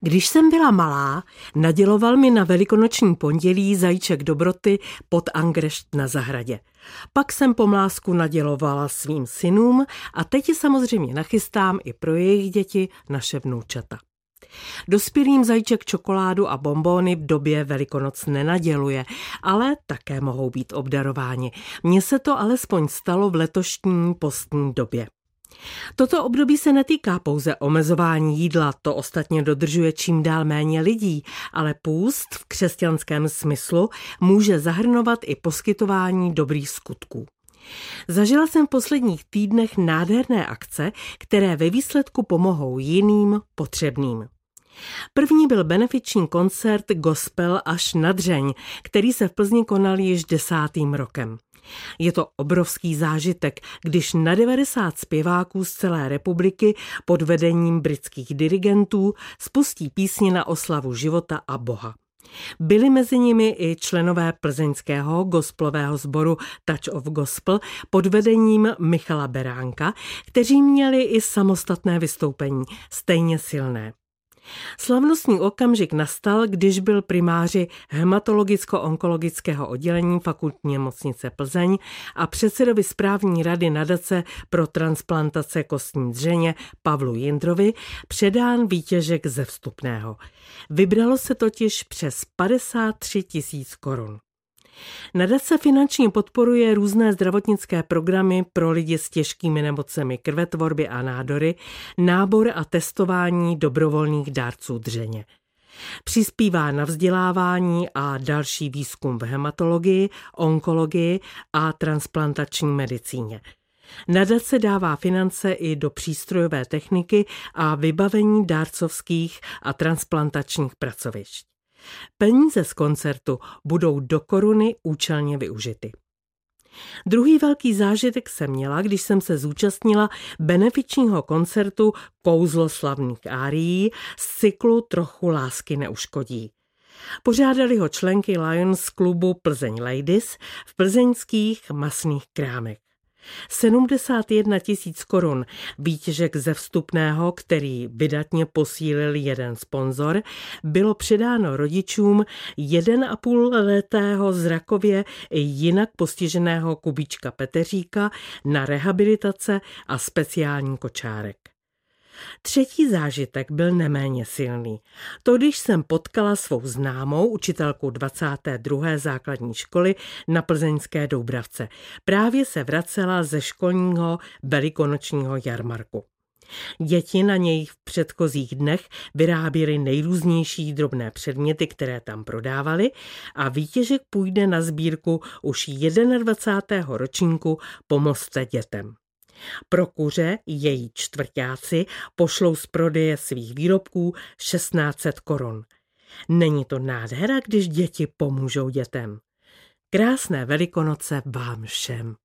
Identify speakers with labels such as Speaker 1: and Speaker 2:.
Speaker 1: Když jsem byla malá, naděloval mi na velikonoční pondělí zajíček dobroty pod angrešt na zahradě. Pak jsem pomlásku nadělovala svým synům a teď je samozřejmě nachystám i pro jejich děti, naše vnoučata. Dospělým zajíček čokoládu a bombóny v době Velikonoc nenaděluje, ale také mohou být obdarováni. Mně se to alespoň stalo v letošní postní době. Toto období se netýká pouze omezování jídla, to ostatně dodržuje čím dál méně lidí, ale půst v křesťanském smyslu může zahrnovat i poskytování dobrých skutků. Zažila jsem v posledních týdnech nádherné akce, které ve výsledku pomohou jiným potřebným. První byl benefiční koncert Gospel až na dřeň, který se v Plzni konal již desátým rokem. Je to obrovský zážitek, když na 90 zpěváků z celé republiky pod vedením britských dirigentů spustí písně na oslavu života a Boha. Byli mezi nimi i členové plzeňského gospelového sboru Touch of Gospel pod vedením Michala Beránka, kteří měli i samostatné vystoupení, stejně silné. Slavnostní okamžik nastal, když byl primáři hematologicko-onkologického oddělení fakultní nemocnice Plzeň a předsedovi správní rady nadace pro transplantace kostní dřeně Pavlu Jindrovi předán výtěžek ze vstupného. Vybralo se totiž přes 53 tisíc korun. Nadace finančně podporuje různé zdravotnické programy pro lidi s těžkými nemocemi krvetvorby a nádory, nábor a testování dobrovolných dárců dřeně. Přispívá na vzdělávání a další výzkum v hematologii, onkologii a transplantační medicíně. Nadace dává finance i do přístrojové techniky a vybavení dárcovských a transplantačních pracovišť. Peníze z koncertu budou do koruny účelně využity. Druhý velký zážitek jsem měla, když jsem se zúčastnila benefičního koncertu Kouzlo slavných árií z cyklu Trochu lásky neuškodí. Pořádali ho členky Lions klubu Plzeň Ladies v plzeňských masných krámech. 71 tisíc korun výtěžek ze vstupného, který vydatně posílil jeden sponzor, bylo předáno rodičům 1,5 letého zrakově jinak postiženého Kubička Peteříka na rehabilitace a speciální kočárek. Třetí zážitek byl neméně silný. To, když jsem potkala svou známou učitelku 22. základní školy na plzeňské Doubravce. Právě se vracela ze školního velikonočního jarmarku. Děti na něj v předchozích dnech vyráběly nejrůznější drobné předměty, které tam prodávali a výtěžek půjde na sbírku už 21. ročníku Pomozte dětem. Pro kuře její čtvrtáci pošlou z prodeje svých výrobků 1600 korun. Není to nádhera, když děti pomůžou dětem. Krásné velikonoce vám všem.